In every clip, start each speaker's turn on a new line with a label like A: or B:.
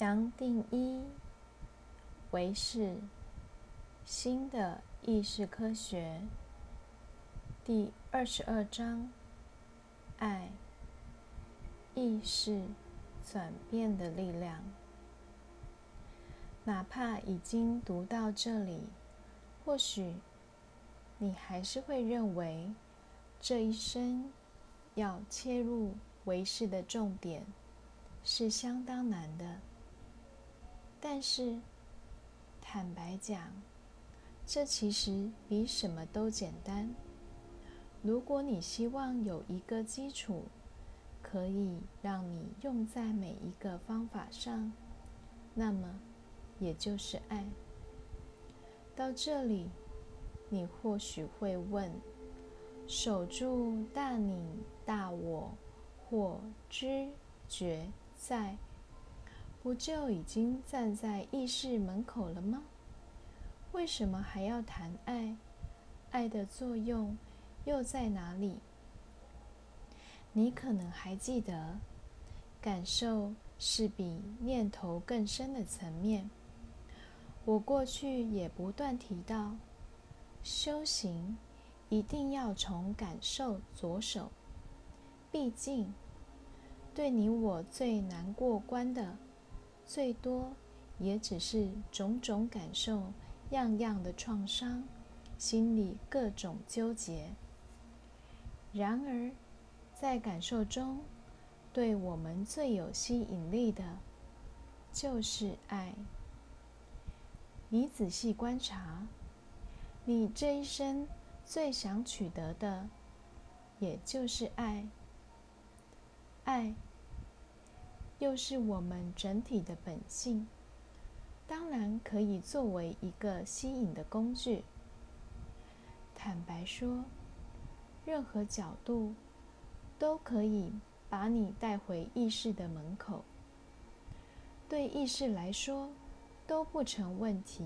A: 杨定一，唯是新的意识科学第二十二章：爱意识转变的力量。哪怕已经读到这里，或许你还是会认为这一生要切入唯是的重点是相当难的。但是，坦白讲，这其实比什么都简单。如果你希望有一个基础，可以让你用在每一个方法上，那么也就是爱。到这里，你或许会问：守住大你大我或知觉在？不就已经站在意识门口了吗？为什么还要谈爱？爱的作用又在哪里？你可能还记得，感受是比念头更深的层面。我过去也不断提到，修行一定要从感受着手。毕竟，对你我最难过关的。最多也只是种种感受，样样的创伤，心里各种纠结。然而，在感受中，对我们最有吸引力的，就是爱。你仔细观察，你这一生最想取得的，也就是爱。爱。又是我们整体的本性，当然可以作为一个吸引的工具。坦白说，任何角度都可以把你带回意识的门口，对意识来说都不成问题。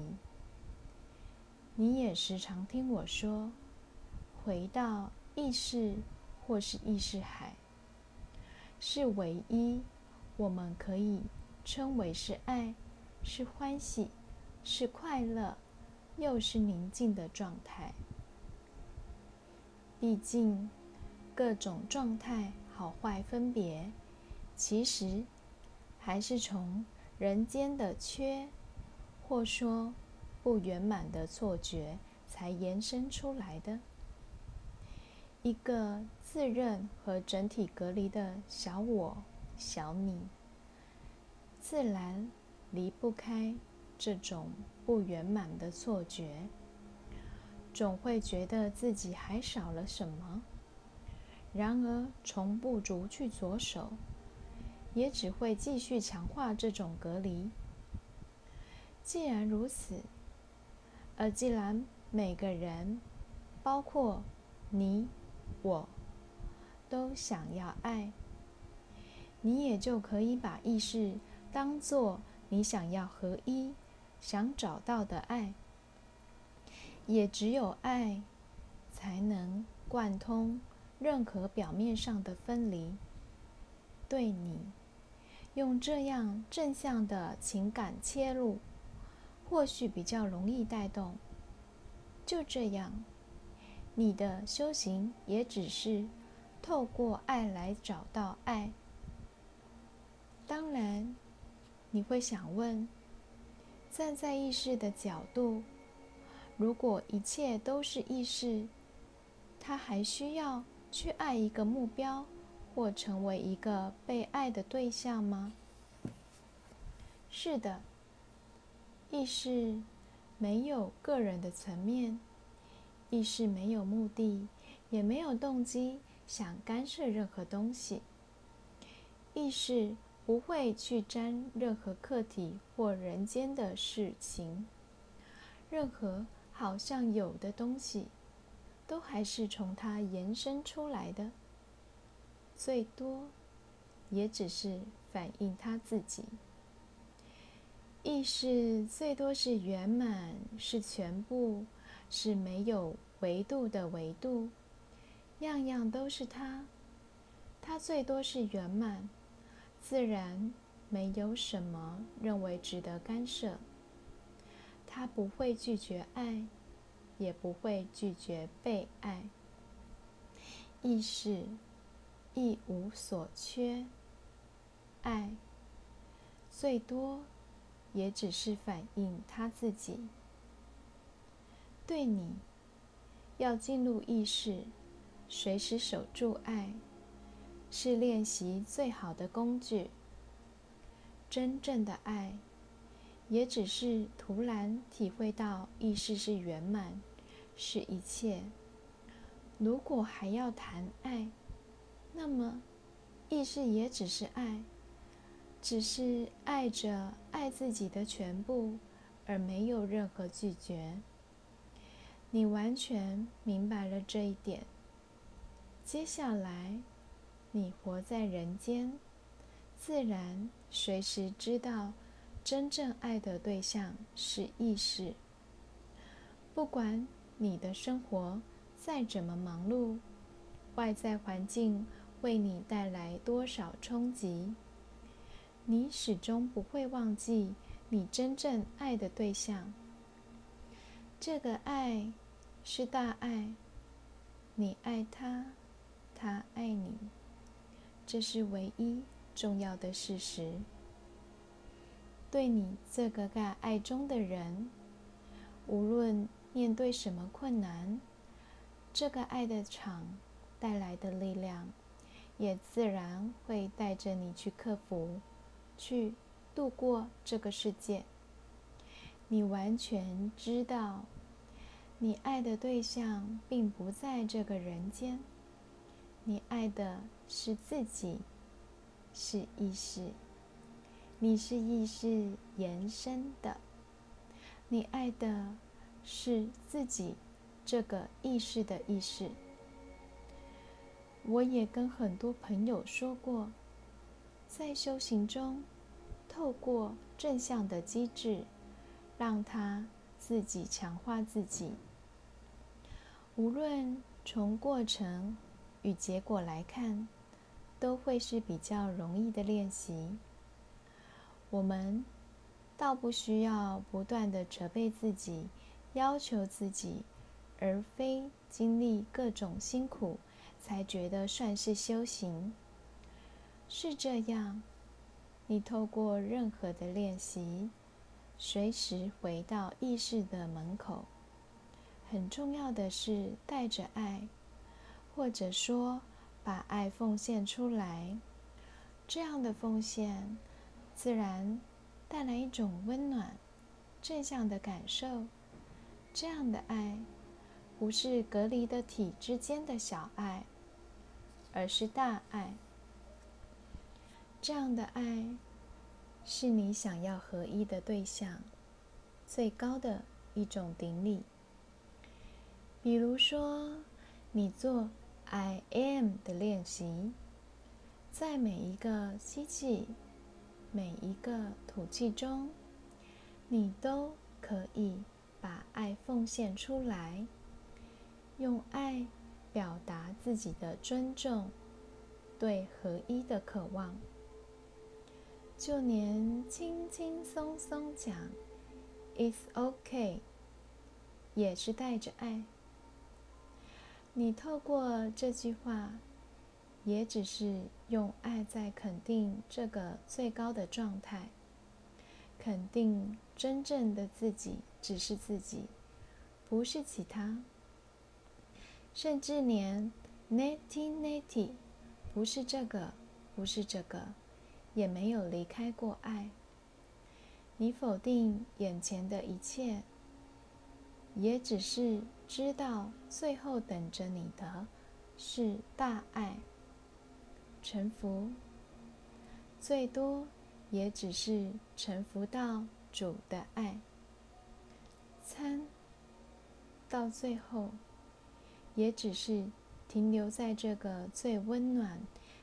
A: 你也时常听我说，回到意识或是意识海，是唯一。我们可以称为是爱，是欢喜，是快乐，又是宁静的状态。毕竟，各种状态好坏分别，其实还是从人间的缺，或说不圆满的错觉才延伸出来的。一个自认和整体隔离的小我。小你，自然离不开这种不圆满的错觉，总会觉得自己还少了什么。然而，从不足去着手，也只会继续强化这种隔离。既然如此，而既然每个人，包括你我，都想要爱。你也就可以把意识当做你想要合一、想找到的爱。也只有爱，才能贯通任何表面上的分离。对你，用这样正向的情感切入，或许比较容易带动。就这样，你的修行也只是透过爱来找到爱。当然，你会想问：站在意识的角度，如果一切都是意识，他还需要去爱一个目标，或成为一个被爱的对象吗？是的，意识没有个人的层面，意识没有目的，也没有动机想干涉任何东西，意识。不会去沾任何客体或人间的事情，任何好像有的东西，都还是从它延伸出来的，最多也只是反映他自己。意识最多是圆满，是全部，是没有维度的维度，样样都是它，它最多是圆满。自然没有什么认为值得干涉。他不会拒绝爱，也不会拒绝被爱。意识一无所缺，爱最多也只是反映他自己。对你，要进入意识，随时守住爱，是练习最好的工具。真正的爱，也只是突然体会到意识是圆满，是一切。如果还要谈爱，那么意识也只是爱，只是爱着爱自己的全部，而没有任何拒绝。你完全明白了这一点。接下来，你活在人间，自然随时知道，真正爱的对象是意识。不管你的生活再怎么忙碌，外在环境为你带来多少冲击，你始终不会忘记你真正爱的对象。这个爱。是大爱，你爱他，他爱你，这是唯一重要的事实。对你这个在爱中的人，无论面对什么困难，这个爱的场带来的力量，也自然会带着你去克服，去度过这个世界。你完全知道。你爱的对象并不在这个人间，你爱的是自己，是意识。你是意识延伸的，你爱的是自己这个意识的意识。我也跟很多朋友说过，在修行中，透过正向的机制，让他自己强化自己。无论从过程与结果来看，都会是比较容易的练习。我们倒不需要不断的责备自己、要求自己，而非经历各种辛苦才觉得算是修行。是这样，你透过任何的练习，随时回到意识的门口。很重要的是带着爱，或者说把爱奉献出来。这样的奉献自然带来一种温暖、正向的感受。这样的爱不是隔离的体之间的小爱，而是大爱。这样的爱是你想要合一的对象，最高的一种顶礼。比如说，你做 I am 的练习，在每一个吸气、每一个吐气中，你都可以把爱奉献出来，用爱表达自己的尊重，对合一的渴望。就连轻轻松松讲 "It's OK"，也是带着爱。你透过这句话，也只是用爱在肯定这个最高的状态，肯定真正的自己只是自己，不是其他。甚至连 “neti neti” 不是这个，不是这个，也没有离开过爱。你否定眼前的一切。也只是知道，最后等着你的是大爱。臣服，最多也只是臣服到主的爱。参，到最后，也只是停留在这个最温暖、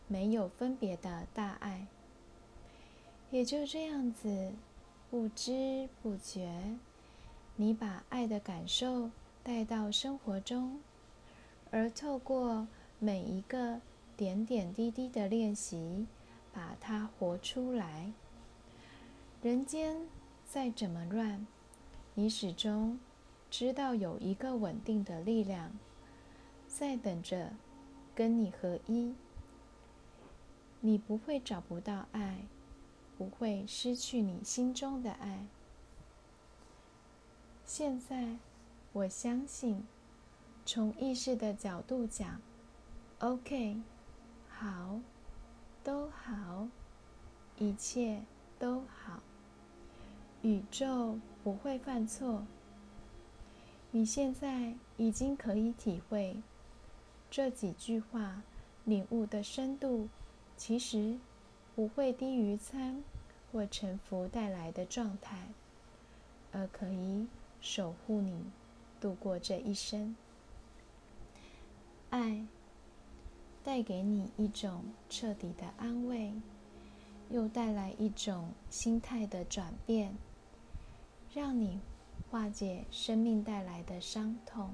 A: 没有分别的大爱。也就这样子，不知不觉。你把爱的感受带到生活中，而透过每一个点点滴滴的练习，把它活出来。人间再怎么乱，你始终知道有一个稳定的力量在等着跟你合一。你不会找不到爱，不会失去你心中的爱。现在，我相信，从意识的角度讲，OK，好，都好，一切都好。宇宙不会犯错。你现在已经可以体会这几句话领悟的深度，其实不会低于参或沉浮带来的状态，而可以守护你度过这一生。爱带给你一种彻底的安慰，又带来一种心态的转变。让你化解生命带来的伤痛，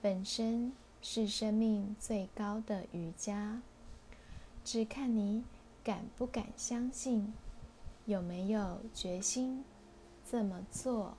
A: 本身是生命最高的瑜伽，只看你敢不敢相信，有没有决心这么做。